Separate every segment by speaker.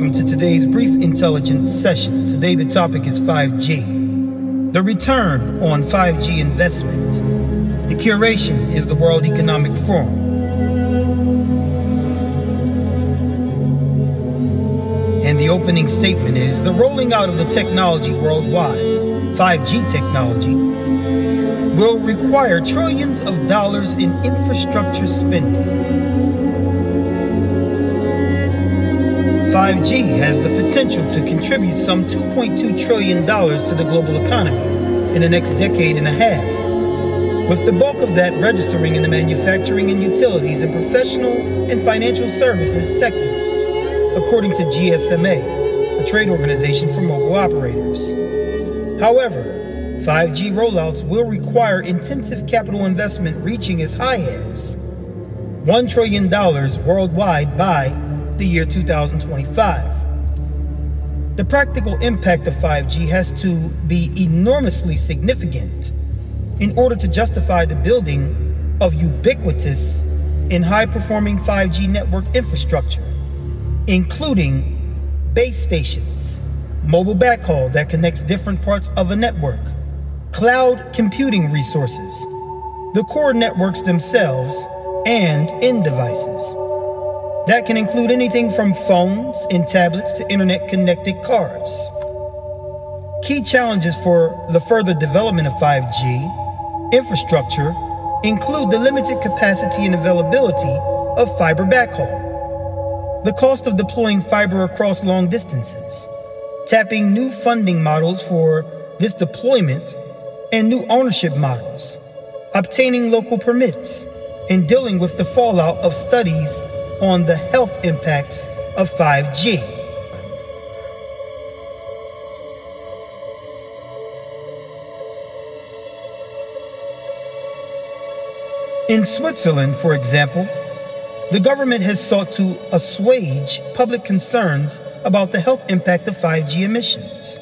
Speaker 1: Welcome to today's brief intelligence session. Today, the topic is 5G. The return on 5G investment. The curation is the World Economic Forum. And the opening statement is the rolling out of the technology worldwide, 5G technology, will require trillions of dollars in infrastructure spending 5G has the potential to contribute some $2.2 trillion to the global economy in the next decade and a half, with the bulk of that registering in the manufacturing and utilities and professional and financial services sectors, according to GSMA, a trade organization for mobile operators. However, 5G rollouts will require intensive capital investment reaching as high as $1 trillion worldwide by the year 2025. The practical impact of 5G has to be enormously significant in order to justify the building of ubiquitous and high performing 5G network infrastructure, including base stations, mobile backhaul that connects different parts of a network, cloud computing resources, the core networks themselves, and end devices. That can include anything from phones and tablets to internet connected cars. Key challenges for the further development of 5G infrastructure include the limited capacity and availability of fiber backhaul, the cost of deploying fiber across long distances, tapping new funding models for this deployment and new ownership models, obtaining local permits, and dealing with the fallout of studies on the health impacts of 5G. In Switzerland, for example, the government has sought to assuage public concerns about the health impact of 5G emissions.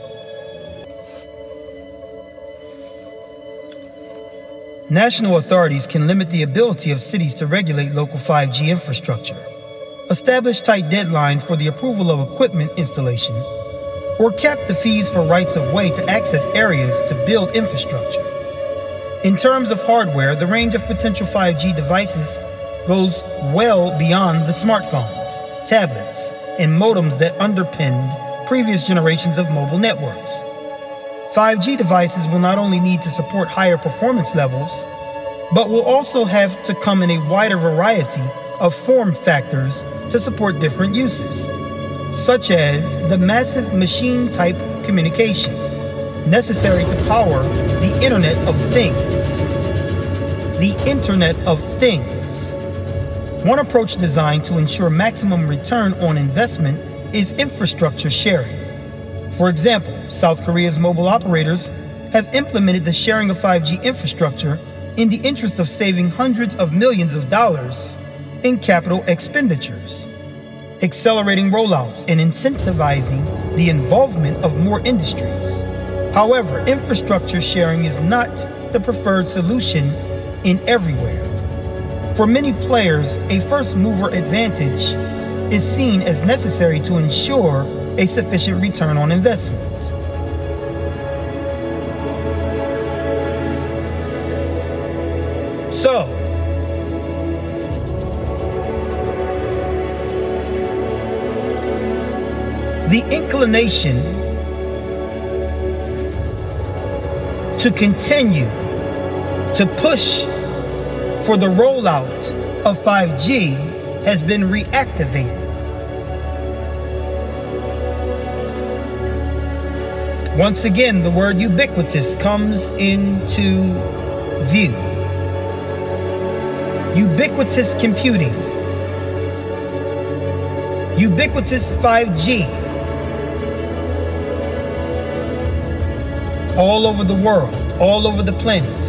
Speaker 1: National authorities can limit the ability of cities to regulate local 5G infrastructure, establish tight deadlines for the approval of equipment installation, or cap the fees for rights of way to access areas to build infrastructure. In terms of hardware, the range of potential 5G devices goes well beyond the smartphones, tablets, and modems that underpinned previous generations of mobile networks. 5G devices will not only need to support higher performance levels, but will also have to come in a wider variety of form factors to support different uses, such as the massive machine type communication necessary to power the Internet of Things. The Internet of Things. One approach designed to ensure maximum return on investment is infrastructure sharing. For example, South Korea's mobile operators have implemented the sharing of 5G infrastructure in the interest of saving hundreds of millions of dollars in capital expenditures, accelerating rollouts and incentivizing the involvement of more industries. However, infrastructure sharing is not the preferred solution in everywhere. For many players, a first mover advantage is seen as necessary to ensure a sufficient return on investment. So, the inclination to continue to push for the rollout of 5G has been reactivated. Once again, the word ubiquitous comes into view. Ubiquitous computing. Ubiquitous 5G. All over the world, all over the planet.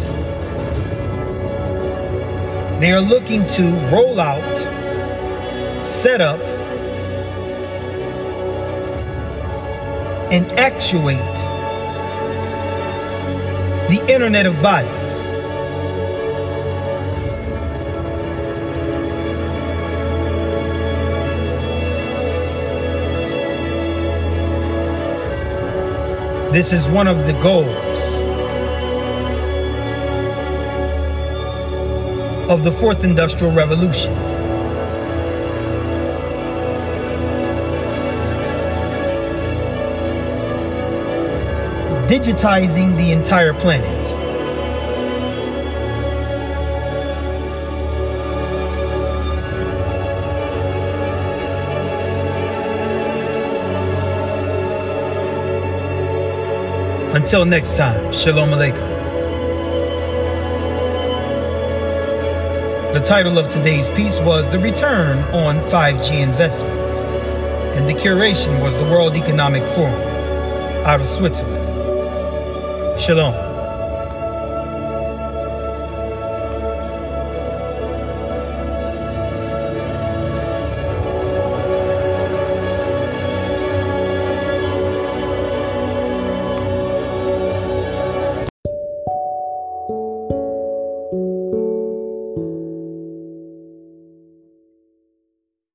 Speaker 1: They are looking to roll out, set up, and actuate the internet of bodies. This is one of the goals of the fourth industrial revolution. Digitizing the entire planet. Until next time, Shalom Aleichem. The title of today's piece was The Return on 5G Investment, and the curation was the World Economic Forum out of Switzerland. Shalom.